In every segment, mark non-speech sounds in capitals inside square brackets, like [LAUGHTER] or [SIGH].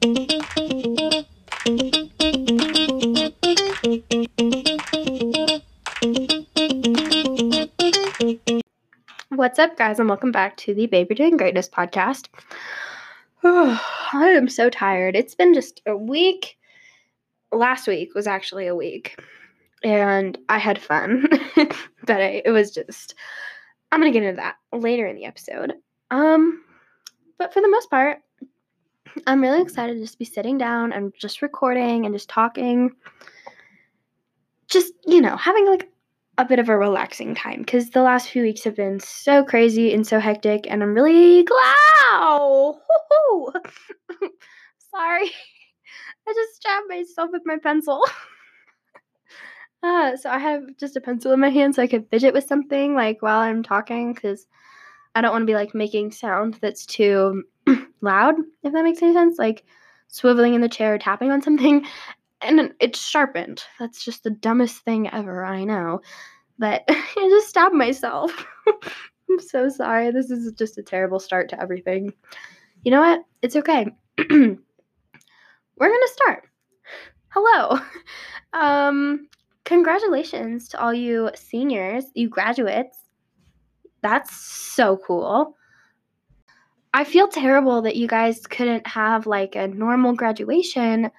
What's up, guys, and welcome back to the Baby Doing Greatness podcast. [SIGHS] I am so tired. It's been just a week. Last week was actually a week, and I had fun, [LAUGHS] but I, it was just. I'm gonna get into that later in the episode. Um, but for the most part, I'm really excited to just be sitting down and just recording and just talking. Just you know, having like a bit of a relaxing time because the last few weeks have been so crazy and so hectic, and I'm really glad. [LAUGHS] Sorry, I just stabbed myself with my pencil. [LAUGHS] uh, so I have just a pencil in my hand so I could fidget with something like while I'm talking because I don't want to be like making sound that's too [CLEARS THROAT] loud, if that makes any sense. Like swiveling in the chair, tapping on something [LAUGHS] and it's sharpened. That's just the dumbest thing ever, I know. But [LAUGHS] I just stabbed myself. [LAUGHS] I'm so sorry. This is just a terrible start to everything. You know what? It's okay. [CLEARS THROAT] We're going to start. Hello. Um congratulations to all you seniors, you graduates. That's so cool. I feel terrible that you guys couldn't have like a normal graduation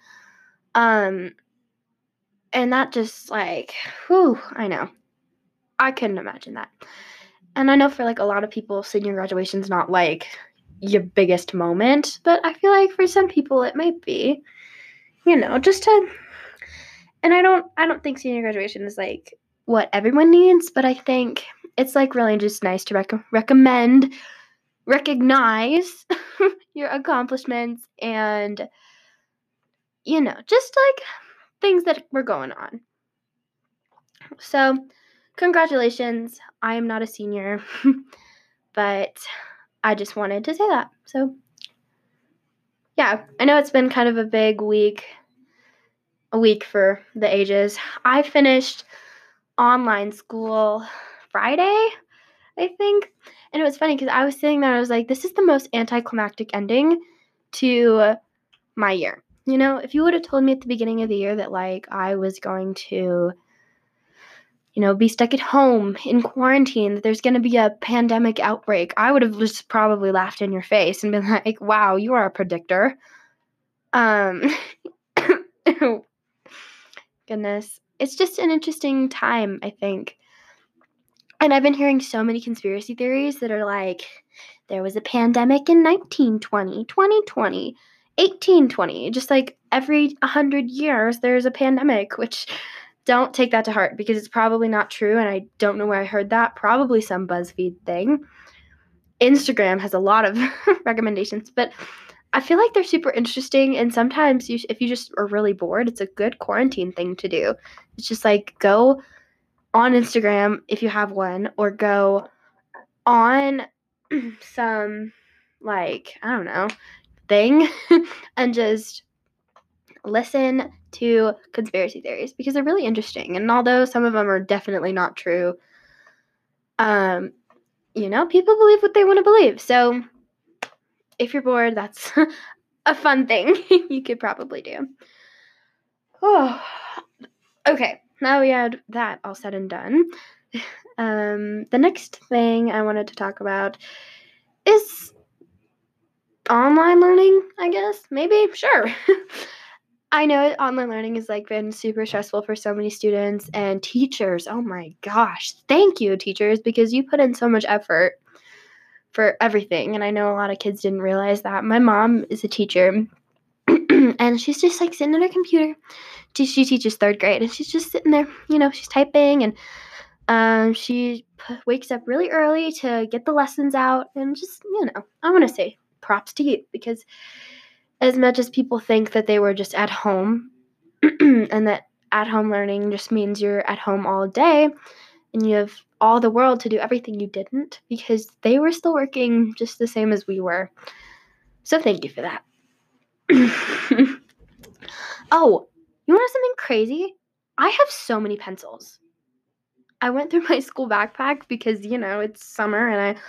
um, and that just like, whew, I know. I couldn't imagine that. And I know for like a lot of people, senior graduation's not like your biggest moment, but I feel like for some people it might be. You know, just to and I don't I don't think senior graduation is like what everyone needs, but I think it's like really just nice to rec- recommend recognize [LAUGHS] your accomplishments and you know, just like things that were going on. So, congratulations. I am not a senior, [LAUGHS] but I just wanted to say that. So, yeah, I know it's been kind of a big week, a week for the ages. I finished online school Friday, I think. And it was funny because I was sitting there, I was like, this is the most anticlimactic ending to my year. You know, if you would have told me at the beginning of the year that like I was going to you know, be stuck at home in quarantine, that there's going to be a pandemic outbreak, I would have just probably laughed in your face and been [LAUGHS] like, "Wow, you are a predictor." Um [COUGHS] [COUGHS] goodness. It's just an interesting time, I think. And I've been hearing so many conspiracy theories that are like there was a pandemic in 1920, 2020, 1820 just like every 100 years there's a pandemic which don't take that to heart because it's probably not true and i don't know where i heard that probably some buzzfeed thing. Instagram has a lot of [LAUGHS] recommendations but i feel like they're super interesting and sometimes you, if you just are really bored it's a good quarantine thing to do. It's just like go on instagram if you have one or go on [CLEARS THROAT] some like i don't know thing [LAUGHS] and just listen to conspiracy theories because they're really interesting. And although some of them are definitely not true, um, you know, people believe what they want to believe. So if you're bored, that's [LAUGHS] a fun thing [LAUGHS] you could probably do. Oh, [SIGHS] okay. Now we had that all said and done. [LAUGHS] Um, the next thing I wanted to talk about is online learning, I guess. Maybe, sure. [LAUGHS] I know online learning has like been super stressful for so many students and teachers. Oh my gosh. Thank you teachers because you put in so much effort for everything and I know a lot of kids didn't realize that. My mom is a teacher and she's just like sitting on her computer. She, she teaches third grade and she's just sitting there, you know, she's typing and um, she p- wakes up really early to get the lessons out and just, you know, I want to say props to you because as much as people think that they were just at home [CLEARS THROAT] and that at home learning just means you're at home all day and you have all the world to do everything you didn't because they were still working just the same as we were. So thank you for that. [LAUGHS] oh, you want something crazy? I have so many pencils. I went through [LAUGHS] my school backpack because, you know, it's summer and I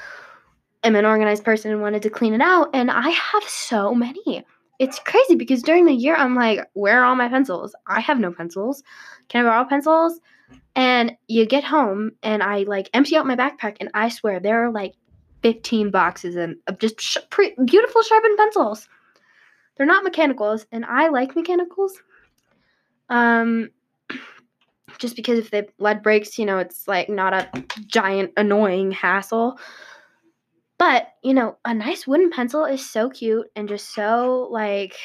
am an organized person and wanted to clean it out. And I have so many. it's crazy because during the year I'm like, where are all my pencils? I have no pencils. Can I borrow pencils? And you get home and I like empty out my backpack and I swear there are like 15 boxes of uh, just sh- pre- beautiful sharpened pencils. They're not mechanicals and I like mechanicals. Um just because if the lead breaks, you know, it's like not a giant annoying hassle. But, you know, a nice wooden pencil is so cute and just so like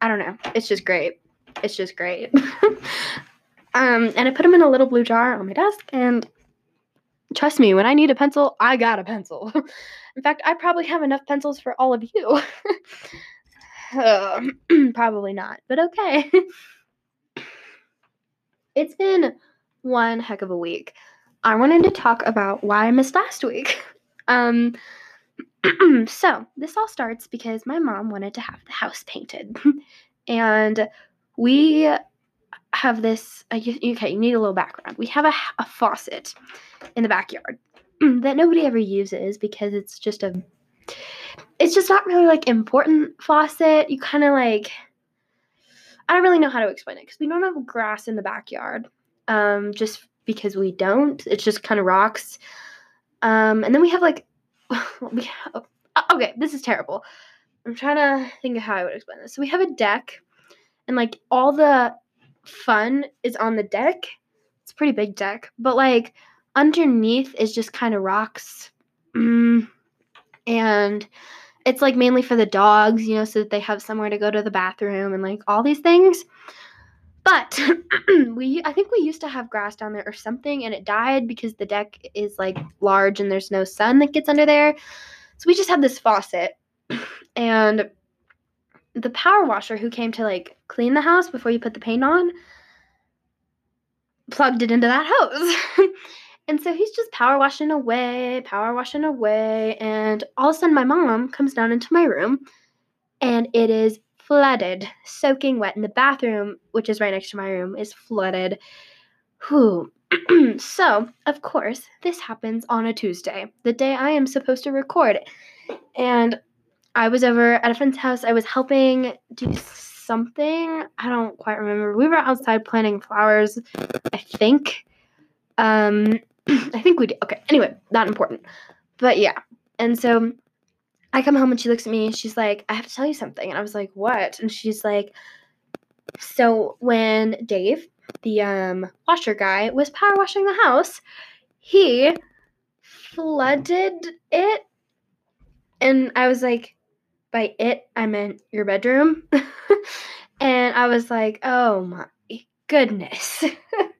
I don't know. It's just great. It's just great. [LAUGHS] um and I put them in a little blue jar on my desk and trust me, when I need a pencil, I got a pencil. [LAUGHS] in fact, I probably have enough pencils for all of you. [LAUGHS] uh, [CLEARS THROAT] probably not, but okay. [LAUGHS] It's been one heck of a week. I wanted to talk about why I missed last week. [LAUGHS] Um, [CLEARS THROAT] so this all starts because my mom wanted to have the house painted, [LAUGHS] and we have this. Uh, you, okay, you need a little background. We have a, a faucet in the backyard [CLEARS THROAT] that nobody ever uses because it's just a. It's just not really like important faucet. You kind of like I don't really know how to explain it because we don't have grass in the backyard. Um, just because we don't. It's just kind of rocks. Um, and then we have like, [LAUGHS] we have, okay, this is terrible. I'm trying to think of how I would explain this. So we have a deck, and like all the fun is on the deck. It's a pretty big deck, but like underneath is just kind of rocks. Mm, and it's like mainly for the dogs, you know, so that they have somewhere to go to the bathroom and like all these things. But [CLEARS THROAT] we I think we used to have grass down there or something and it died because the deck is like large and there's no sun that gets under there. So we just had this faucet [CLEARS THROAT] and the power washer who came to like clean the house before you put the paint on plugged it into that hose. [LAUGHS] And so he's just power washing away, power washing away. And all of a sudden, my mom comes down into my room and it is flooded, soaking wet. And the bathroom, which is right next to my room, is flooded. Whew. [CLEARS THROAT] so, of course, this happens on a Tuesday, the day I am supposed to record. And I was over at a friend's house. I was helping do something. I don't quite remember. We were outside planting flowers, I think. Um, I think we did. Okay. Anyway, not important. But yeah. And so I come home and she looks at me and she's like, I have to tell you something. And I was like, what? And she's like, so when Dave, the um, washer guy, was power washing the house, he flooded it. And I was like, by it, I meant your bedroom. [LAUGHS] and I was like, oh my goodness.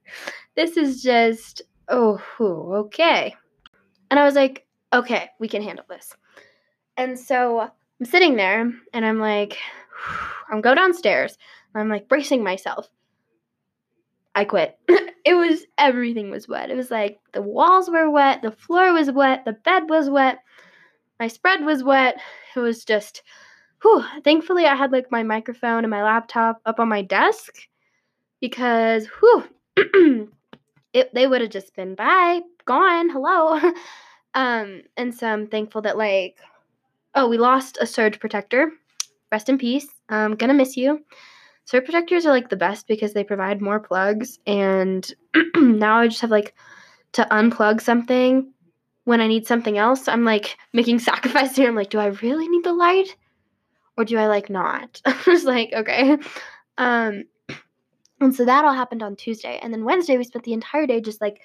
[LAUGHS] this is just oh, okay. And I was like, okay, we can handle this. And so I'm sitting there and I'm like, [SIGHS] I'm go downstairs. I'm like bracing myself. I quit. [LAUGHS] it was everything was wet. It was like the walls were wet, the floor was wet, the bed was wet, my spread was wet. It was just whew. Thankfully I had like my microphone and my laptop up on my desk because whew [CLEARS THROAT] it, they would have just been bye, gone, hello. [LAUGHS] um, and so I'm thankful that like, oh, we lost a surge protector. Rest in peace. I'm gonna miss you. Surge protectors are like the best because they provide more plugs, and [CLEARS THROAT] now I just have like to unplug something when I need something else. I'm like making [LAUGHS] sacrifices here. I'm like, do I really need the light, or do I like not? [LAUGHS] I was like, okay. Um, and so that all happened on Tuesday. And then Wednesday, we spent the entire day just like,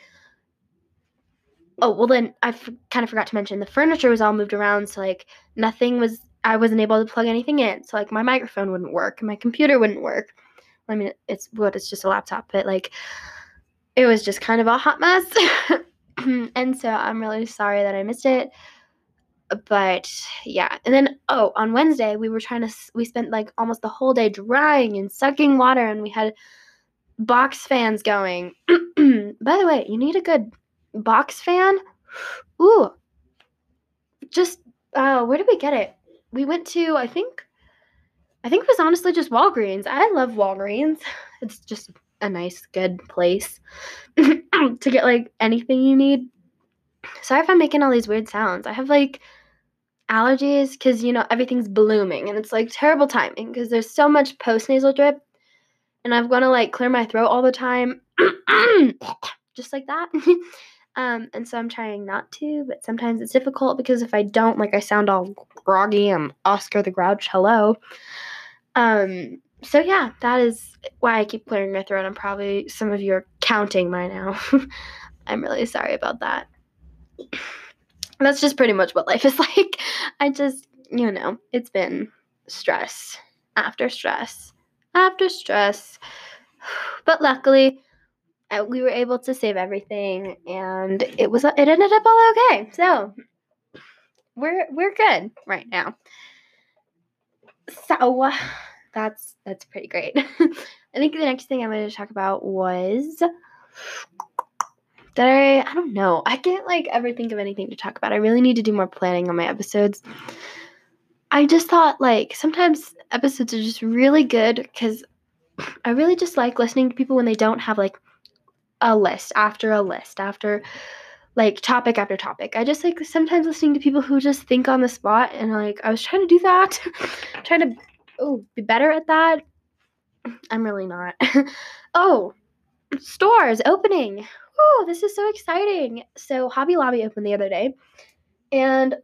oh, well, then I f- kind of forgot to mention the furniture was all moved around. So, like, nothing was, I wasn't able to plug anything in. So, like, my microphone wouldn't work, my computer wouldn't work. I mean, it's what, it's just a laptop, but like, it was just kind of a hot mess. [LAUGHS] and so I'm really sorry that I missed it. But yeah. And then, oh, on Wednesday, we were trying to, we spent like almost the whole day drying and sucking water, and we had, box fans going. [CLEARS THROAT] By the way, you need a good box fan. Ooh. Just uh where did we get it? We went to I think I think it was honestly just Walgreens. I love Walgreens. [LAUGHS] It's just a nice good place [CLEARS THROAT] to get like anything you need. Sorry if I'm making all these weird sounds. I have like allergies because you know everything's blooming and it's like terrible timing because there's so much post nasal drip and I've to like clear my throat all the time, [COUGHS] just like that. [LAUGHS] um, and so I'm trying not to, but sometimes it's difficult because if I don't, like I sound all groggy. I'm Oscar the Grouch. Hello. Um, so yeah, that is why I keep clearing my throat. I'm probably some of you are counting by now. [LAUGHS] I'm really sorry about that. [COUGHS] That's just pretty much what life is [LAUGHS] like. I just, you know, it's been stress after stress after stress. [SIGHS] But luckily, uh, we were able to save everything, and it was it ended up all okay. So we're we're good right now. So that's that's pretty great. [LAUGHS] I think the next thing I wanted to talk about was that I I don't know. I can't like ever think of anything to talk about. I really need to do more planning on my episodes. I just thought like sometimes episodes are just really good because I really just like listening to people when they don't have like a list after a list after like topic after topic. I just like sometimes listening to people who just think on the spot and like I was trying to do that, [LAUGHS] trying to oh be better at that. I'm really not. [LAUGHS] oh, stores opening. Oh, this is so exciting. So Hobby Lobby opened the other day and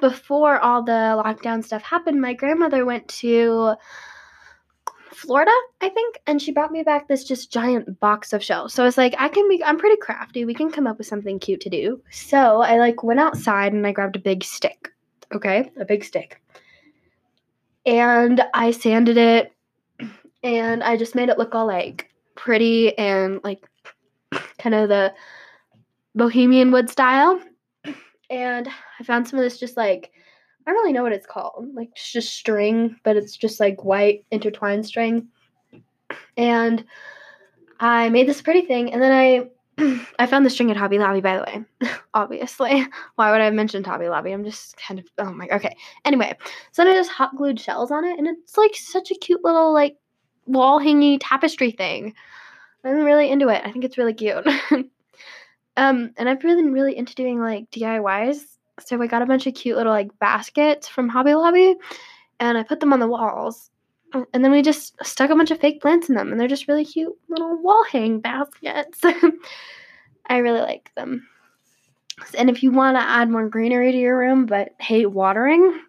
before all the lockdown stuff happened, my grandmother went to Florida, I think, and she brought me back this just giant box of shells. So I was like, I can be I'm pretty crafty. We can come up with something cute to do. So I like went outside and I grabbed a big stick. Okay? A big stick. And I sanded it and I just made it look all like pretty and like kind of the bohemian wood style and I found some of this just like I don't really know what it's called. Like it's just string, but it's just like white intertwined string. And I made this pretty thing, and then I [CLEARS THROAT] I found the string at Hobby Lobby, by the way. [LAUGHS] Obviously, [LAUGHS] why would I have mentioned Hobby Lobby? I'm just kind of oh my okay. Anyway, so then I just hot glued shells on it, and it's like such a cute little like wall hanging tapestry thing. I'm really into it. I think it's really cute. [LAUGHS] Um, and I've been really into doing like DIYs. So I got a bunch of cute little like baskets from Hobby Lobby and I put them on the walls. And then we just stuck a bunch of fake plants in them and they're just really cute little wall hang baskets. [LAUGHS] I really like them. And if you want to add more greenery to your room but hate watering,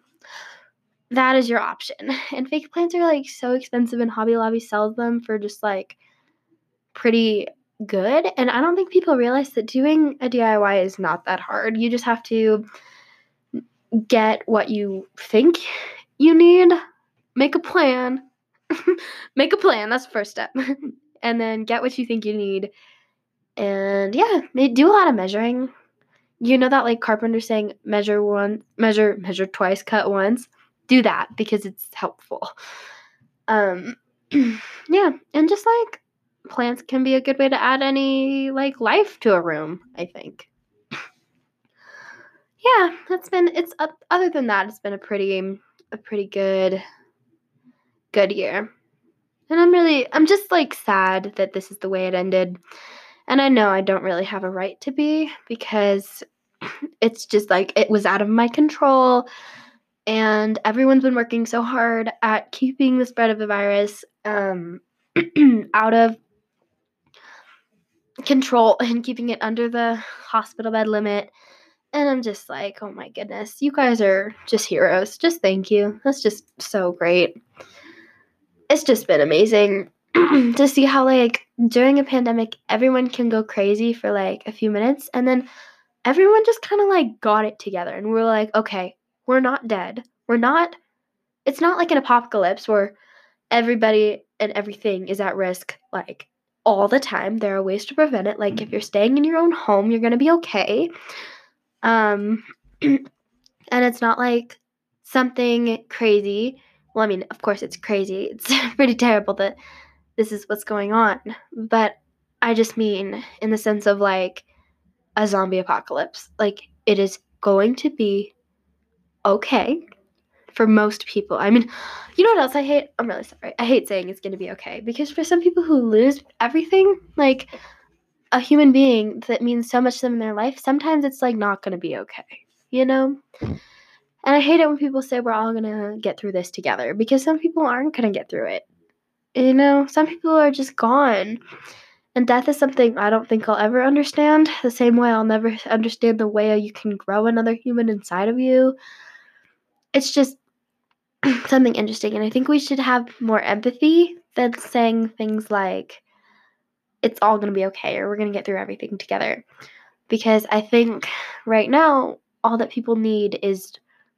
that is your option. [LAUGHS] And fake plants are like so expensive and Hobby Lobby sells them for just like pretty good. And I don't think people realize that doing a DIY is not that hard. You just have to get what you think you need, make a plan. [LAUGHS] make a plan, that's the first step. [LAUGHS] and then get what you think you need. And yeah, they do a lot of measuring. You know that like carpenter saying measure one, measure, measure twice, cut once. Do that because it's helpful. Um [CLEARS THROAT] yeah, and just like plants can be a good way to add any like life to a room, I think. yeah, that's been it's uh, other than that it's been a pretty a pretty good good year. And I'm really I'm just like sad that this is the way it ended. And I know I don't really have a right to be because [CLEARS THROAT] it's just like it was out of my control and everyone's been working so hard at keeping the spread of the virus um, [CLEARS THROAT] out of control [LAUGHS] and keeping it under the hospital bed limit. And I'm just like, oh my goodness, you guys are just heroes. Just thank you. That's just so great. It's just been amazing [CLEARS THROAT] to see how, like, during a pandemic, everyone can go crazy for like a few minutes and then everyone just kind of like got it together. And we're like, okay, we're not dead. We're not, it's not like an apocalypse where everybody and everything is at risk. Like, all the time. There are ways to prevent it. Like if you're staying in your own home, you're going to be okay. Um [CLEARS THROAT] and it's not like something crazy. Well, I mean, of course it's crazy. [LAUGHS] It's pretty terrible that this is what's going on. But I just mean in the sense of like a zombie apocalypse. Like it is going to be okay for most people. I mean, you know what else I hate? I'm really sorry. I hate saying it's going to be okay because for some people who lose everything, like a human being that means so much to them in their life, sometimes it's like not going to be okay, you know? And I hate it when people say we're all going to get through this together because some people aren't going to get through it. You know, some people are just gone. And death is something I don't think I'll ever understand. The same way I'll never understand the way you can grow another human inside of you. It's just [CLEARS THROAT] something interesting. And I think we should have more empathy than saying things like, it's all going to be okay or we're going to get through everything together. Because I think right now, all that people need is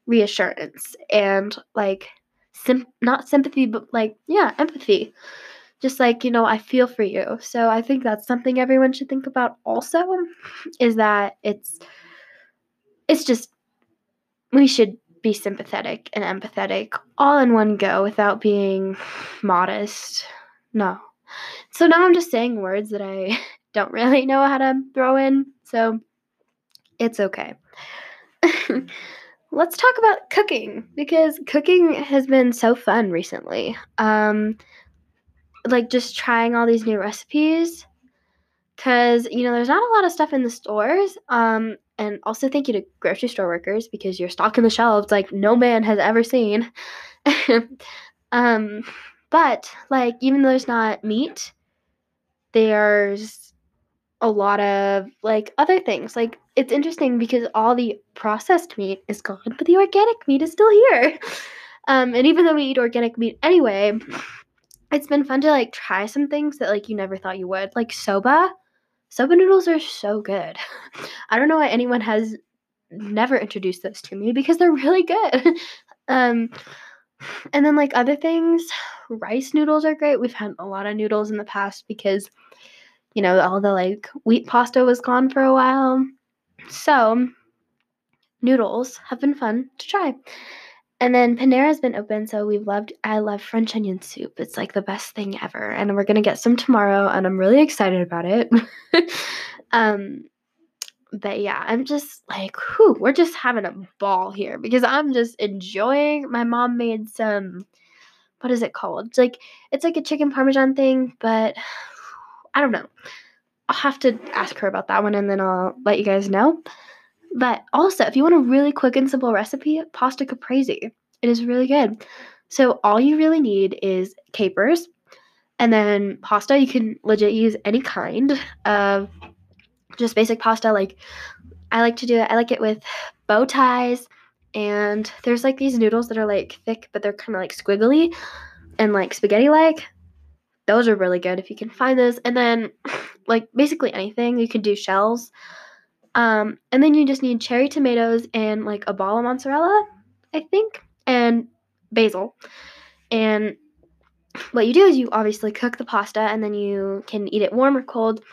reassurance and like, sim- not sympathy, but like, yeah, empathy. Just like, you know, I feel for you. So I think that's something everyone should think about also is that it's, it's just, we should be sympathetic and empathetic all in one go without being modest. No. So now I'm just saying words that I [LAUGHS] don't really know how to throw in. So it's okay. [LAUGHS] Let's talk about cooking because cooking has been so fun recently. Um like just trying all these new recipes cuz you know there's not a lot of stuff in the stores um and also thank you to grocery store workers because you're stocking the shelves like no man has ever seen. [LAUGHS] um, but like even though there's not meat, there's a lot of like other things. Like it's interesting because all the processed meat is gone, but the organic meat is still here. [LAUGHS] Um, and even though we eat organic meat anyway, it's been fun to like try some things that like you never thought you would, like soba. Soba noodles are so good. [LAUGHS] I don't know why anyone has never introduced those to me because they're really good. [LAUGHS] um, and then like other things, rice noodles are great. We've had a lot of noodles in the past because you know all the like wheat pasta was gone for a while. So noodles have been fun to try. And then Panera's been open, so we've loved I love French onion soup. It's like the best thing ever. And we're gonna get some tomorrow and I'm really excited about it. [LAUGHS] um but yeah, I'm just like, whew, we're just having a ball here because I'm just enjoying. My mom made some what is it called? It's like it's like a chicken parmesan thing, but [SIGHS] I don't know. I'll have to ask her about that one and then I'll let you guys know. But also, if you want a really quick and simple recipe, pasta caprese. It is really good. So all you really need is capers, and then pasta. You can legit use any kind of just basic pasta. Like I like to do it. I like it with bow ties, and there's like these noodles that are like thick, but they're kind of like squiggly and like spaghetti like. Those are really good if you can find those. And then [LAUGHS] like basically anything. You can do shells. Um, and then you just need cherry tomatoes and like a ball of mozzarella, I think, and basil. And what you do is you obviously cook the pasta and then you can eat it warm or cold.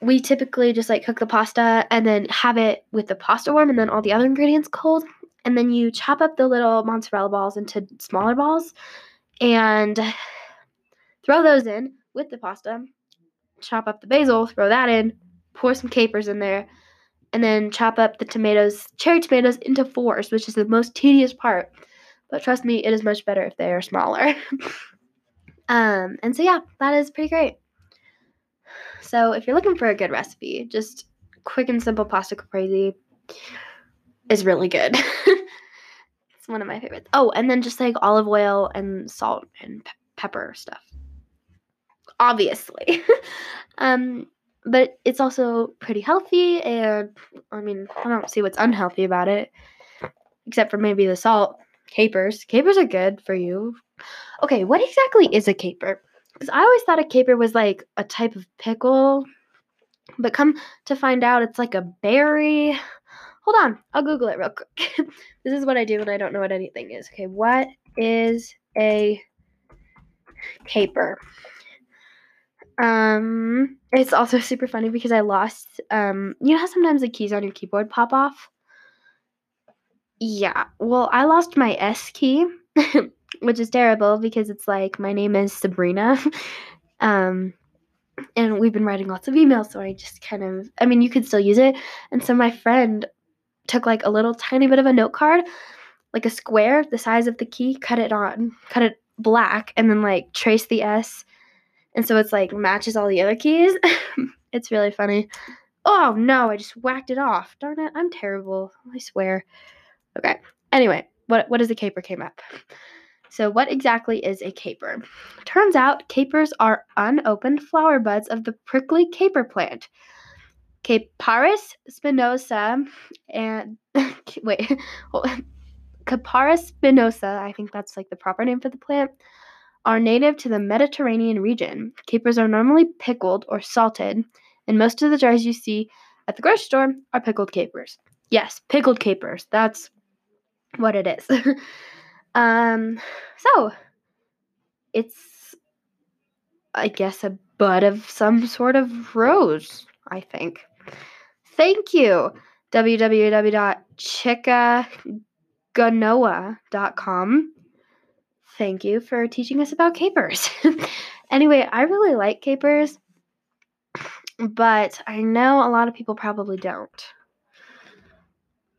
We typically just like cook the pasta and then have it with the pasta warm and then all the other ingredients cold. And then you chop up the little mozzarella balls into smaller balls and throw those in with the pasta. Chop up the basil, throw that in, pour some capers in there, and then chop up the tomatoes, cherry tomatoes, into fours, which is the most tedious part. But trust me, it is much better if they are smaller. [LAUGHS] um, and so yeah, that is pretty great. So if you're looking for a good recipe, just quick and simple pasta caprese is really good. [LAUGHS] it's one of my favorites. Oh, and then just like olive oil and salt and pe- pepper stuff. Obviously. [LAUGHS] um, but it's also pretty healthy and i mean i don't see what's unhealthy about it except for maybe the salt. Capers. Capers are good for you. Okay what exactly is a caper? Because i always thought a caper was like a type of pickle but come to find out it's like a berry. Hold on i'll google it real quick. [LAUGHS] This is what i do when i don't know what anything is. Okay what is a caper um, it's also super funny because I lost. Um, you know how sometimes the keys on your keyboard pop off. Yeah, well, I lost my S key, [LAUGHS] which is terrible because it's like my name is Sabrina. [LAUGHS] um, and we've been writing lots of emails, so I just kind of. I mean, you could still use it. And so my friend took like a little tiny bit of a note card, like a square the size of the key, cut it on, cut it black, and then like trace the S and so it's like matches all the other keys. [LAUGHS] it's really funny. Oh no, I just whacked it off. Darn it, I'm terrible. I swear. Okay. Anyway, what what is a caper came up. So, what exactly is a caper? Turns out capers are unopened flower buds of the prickly caper plant. Capparis spinosa and [LAUGHS] wait, [LAUGHS] Capparis spinosa, I think that's like the proper name for the plant, are native to the Mediterranean region. Capers are normally pickled or salted, and most of the jars you see at the grocery store are pickled capers. Yes, pickled capers. That's what it is. [LAUGHS] um, so it's, I guess, a bud of some sort of rose. I think. Thank you, www.chickaganoa.com. Thank you for teaching us about capers. [LAUGHS] anyway, I really like capers, but I know a lot of people probably don't.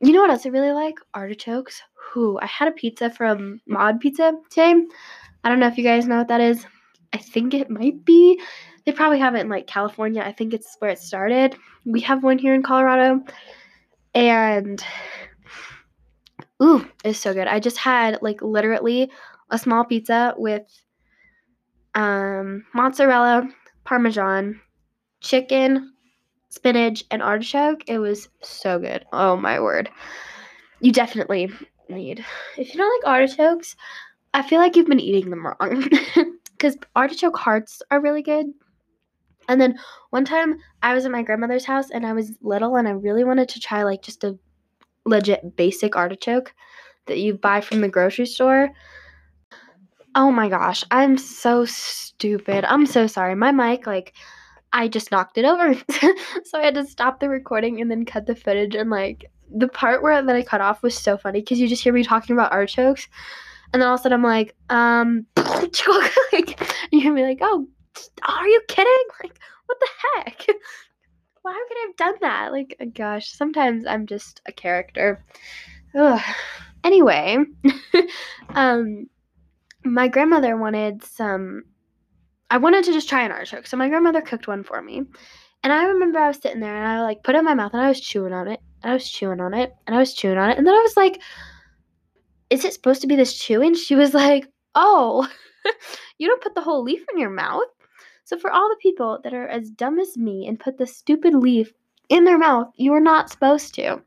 You know what else I really like? Artichokes. Who I had a pizza from Mod Pizza today. I don't know if you guys know what that is. I think it might be. They probably have it in like California. I think it's where it started. We have one here in Colorado. And ooh, it's so good. I just had like literally a small pizza with um mozzarella, parmesan, chicken, spinach, and artichoke. It was so good. Oh my word. You definitely need. If you don't like artichokes, I feel like you've been eating them wrong. [LAUGHS] Because artichoke hearts are really good. And then one time I was at my grandmother's house and I was little and I really wanted to try like just a legit basic artichoke that you buy from the grocery store. Oh my gosh, I'm so stupid. I'm so sorry. My mic, like, I just knocked it over. [LAUGHS] so I had to stop the recording and then cut the footage. And, like, the part where that I cut off was so funny because you just hear me talking about artichokes. And then all of a sudden I'm like, um, [LAUGHS] like, you hear me like, oh, are you kidding? [LAUGHS] Like, what the heck? Why could I have done that? Like, gosh, sometimes I'm just a character. Ugh. Anyway, um, my grandmother wanted some. I wanted to just try an artichoke, so my grandmother cooked one for me. And I remember I was sitting there and I like put it in my mouth and I was chewing on it and I was chewing on it and I was chewing on it and then I was like, "Is it supposed to be this chewing?" She was like, "Oh, [LAUGHS] you don't put the whole leaf in your mouth." So, for all the people that are as dumb as me and put the stupid leaf in their mouth, you are not supposed to.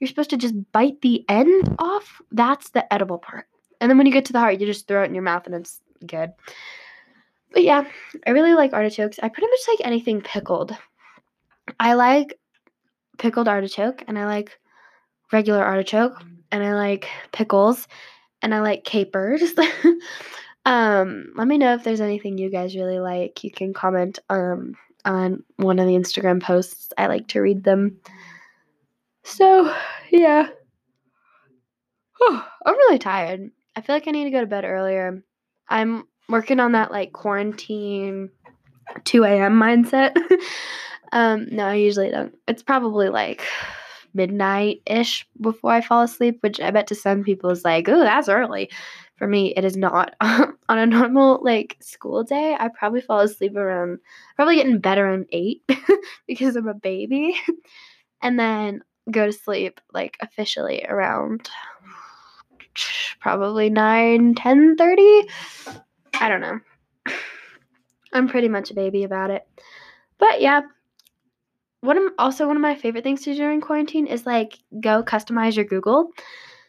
You're supposed to just bite the end off. That's the edible part. And then when you get to the heart, you just throw it in your mouth and it's good. But yeah, I really like artichokes. I pretty much like anything pickled. I like pickled artichoke and I like regular artichoke and I like pickles and I like capers. [LAUGHS] Um, let me know if there's anything you guys really like. You can comment um on one of the Instagram posts. I like to read them. So, yeah. [SIGHS] I'm really tired. I feel like I need to go to bed earlier. I'm working on that like quarantine 2 a.m. mindset. [LAUGHS] um, no, I usually don't. It's probably like midnight ish before I fall asleep, which I bet to some people is like, oh, that's early. For me, it is not. [LAUGHS] On a normal like school day, I probably fall asleep around probably getting bed around eight [LAUGHS] because I'm a baby. and then go to sleep like officially around probably 9 10 30 i don't know. I'm pretty much a baby about it. But yeah one of also one of my favorite things to do during quarantine is like go customize your google.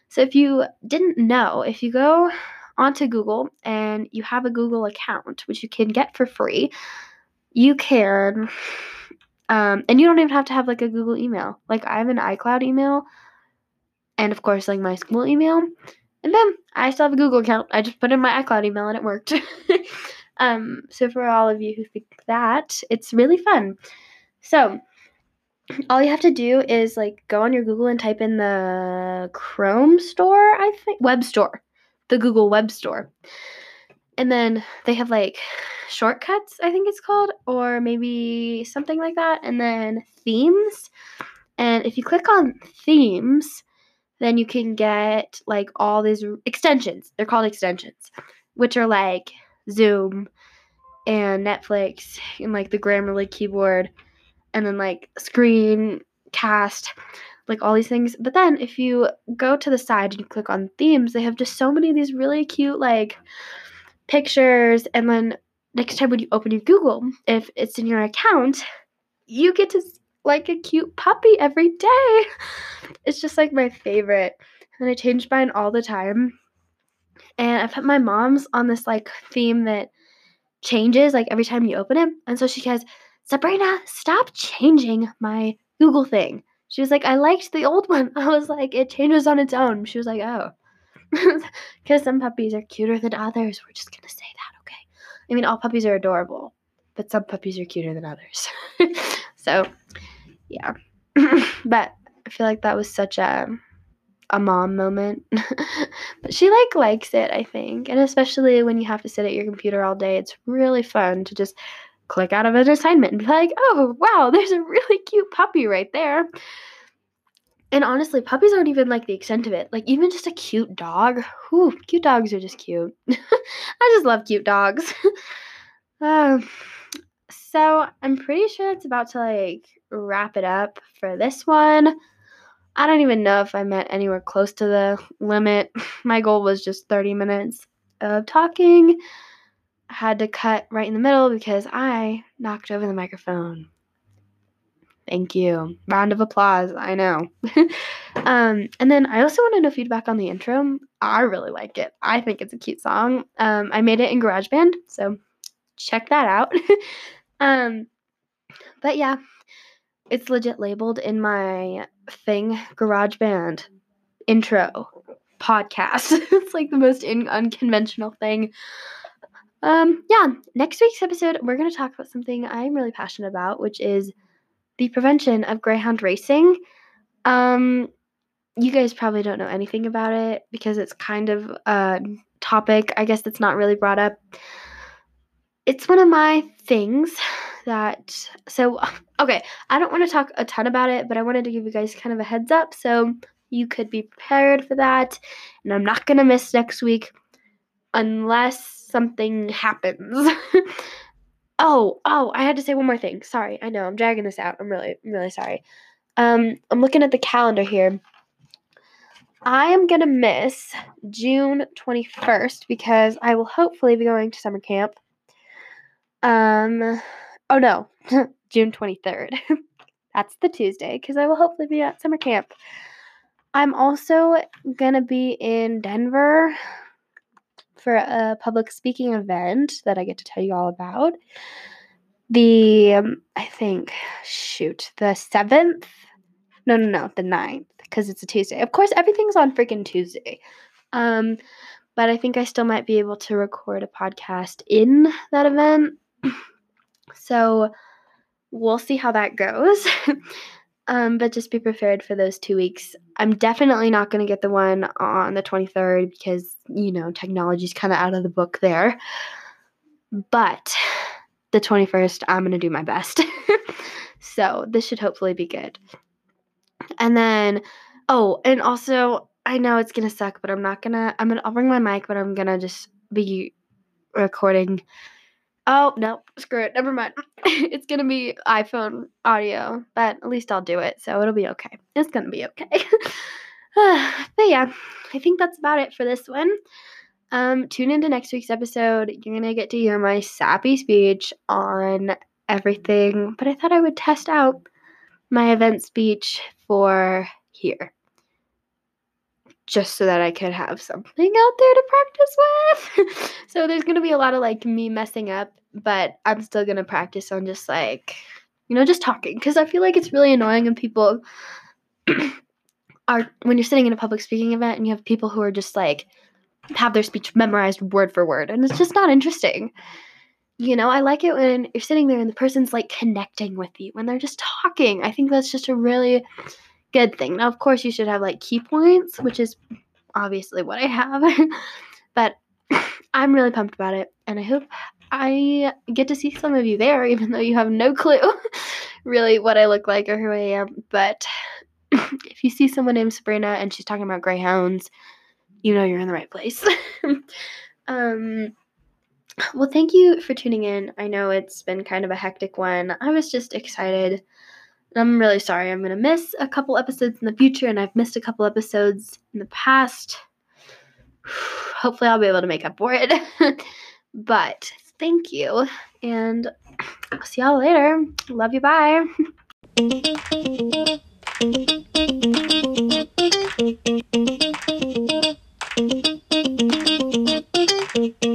So if you didn't know, if you go onto Google and you have a Google account, which you can get for free, you can, um, and you don't even have to have like a Google email. Like I have an iCloud email, and of course like my school email, and then I still have a Google account. I just put in my iCloud email and it worked. [LAUGHS] um, so for all of you who think that, it's really fun. So all you have to do is like go on your Google and type in the Chrome store, I think, web store, the Google web store. And then they have like shortcuts, I think it's called, or maybe something like that. And then themes. And if you click on themes, then you can get like all these extensions. They're called extensions, which are like Zoom and Netflix and like the Grammarly keyboard and then like screen cast like all these things. But then if you go to the side and you click on themes, they have just so many of these really cute like pictures. And then next time when you open your Google, if it's in your account, you get to like a cute puppy every day. [LAUGHS] It's just like my favorite. And I change mine all the time. And I put my mom's on this like theme that changes like every time you open it. And so she goes, Sabrina, stop changing my Google thing. She was like, I liked the old one. [LAUGHS] I was like, it changes on its own. She was like, oh. [LAUGHS] Because some puppies are cuter than others. We're just going to say that, okay? I mean, all puppies are adorable, but some puppies are cuter than others. so, yeah. [LAUGHS] but I feel like that was such a a mom moment. [LAUGHS] but she like likes it, I think. And especially when you have to sit at your computer all day, it's really fun to just click out of an assignment and be like, oh, wow, [LAUGHS] there's a really cute puppy right there. And honestly, puppies aren't even like the extent of it. Like, even just a cute dog. Whew, cute dogs are just cute. I just love cute dogs. um, so, I'm pretty sure it's about to like wrap it up for this one. I don't even know if I met anywhere close to the limit. [LAUGHS] My goal was just 30 minutes of talking I had to cut right in the middle because I knocked over the microphone. Thank you. Round of applause. I know. [LAUGHS] um, and then I also want to know feedback on the intro. I really like it. I think it's a cute song. Um, I made it in GarageBand, so check that out. [LAUGHS] um, but yeah, it's legit labeled in my thing GarageBand intro podcast. [LAUGHS] it's like the most in- unconventional thing. Um, yeah, next week's episode, we're going to talk about something I'm really passionate about, which is the prevention of greyhound racing. Um, you guys probably don't know anything about it because it's kind of a topic, I guess, that's not really brought up. It's one of my things that, so, [LAUGHS] okay, I don't want to talk a ton about it, but I wanted to give you guys kind of a heads up so you could be prepared for that. And I'm not going to miss next week unless something happens. [LAUGHS] oh, oh, I had to say one more thing. Sorry, I know I'm dragging this out. I'm really, I'm really sorry. Um, I'm looking at the calendar here. I am gonna miss June 21st because I will hopefully be going to summer camp. Um, oh no, [LAUGHS] June 23rd. [LAUGHS] That's the Tuesday because I will hopefully be at summer camp. I'm also gonna be in Denver for a public speaking event that I get to tell you all about. The, um, I think, shoot, the 7th? No, no, no, the 9th, because it's a Tuesday. Of course, everything's on freaking Tuesday. Um, but I think I still might be able to record a podcast in that event. [CLEARS THROAT] so we'll see how that goes. [LAUGHS] Um, but just be prepared for those two weeks. I'm definitely not going to get the one on the 23rd because, you know, technology's kind of out of the book there. But the 21st, I'm going to do my best. [LAUGHS] so this should hopefully be good. And then, oh, and also, I know it's going to suck, but I'm not going to, I'm going to, I'll bring my mic, but I'm going to just be recording Oh, no, screw it. Never mind. [LAUGHS] it's going to be iPhone audio, but at least I'll do it, so it'll be okay. It's going to be okay. [LAUGHS] but yeah, I think that's about it for this one. Um, tune into next week's episode. You're going to get to hear my sappy speech on everything, but I thought I would test out my event speech for here just so that I could have something out there to practice with. [LAUGHS] so there's going to be a lot of like me messing up, but I'm still going to practice on just like, you know, just talking because I feel like it's really annoying when people [CLEARS THROAT] are, when you're sitting in a public speaking event and you have people who are just like, have their speech memorized word for word, and it's just not interesting. You know, I like it when you're sitting there and the person's like connecting with you when they're just talking. I think that's just a really good thing. Now, of course, you should have like key points, which is obviously what I have. [LAUGHS] but [LAUGHS] I'm really pumped about it, and I hope I get to see some of you there, [LAUGHS] even though you have no clue really what I look like or who I am. But if you see someone named Sabrina and she's talking about greyhounds, you know you're in the right place. um, well, thank you for tuning in. I know it's been kind of a hectic one. I was just excited I'm really sorry. I'm going to miss a couple episodes in the future, and I've missed a couple episodes in the past. [SIGHS] Hopefully, I'll be able to make up for it. [LAUGHS] but thank you, and I'll see y'all later. Love you. Bye. [LAUGHS]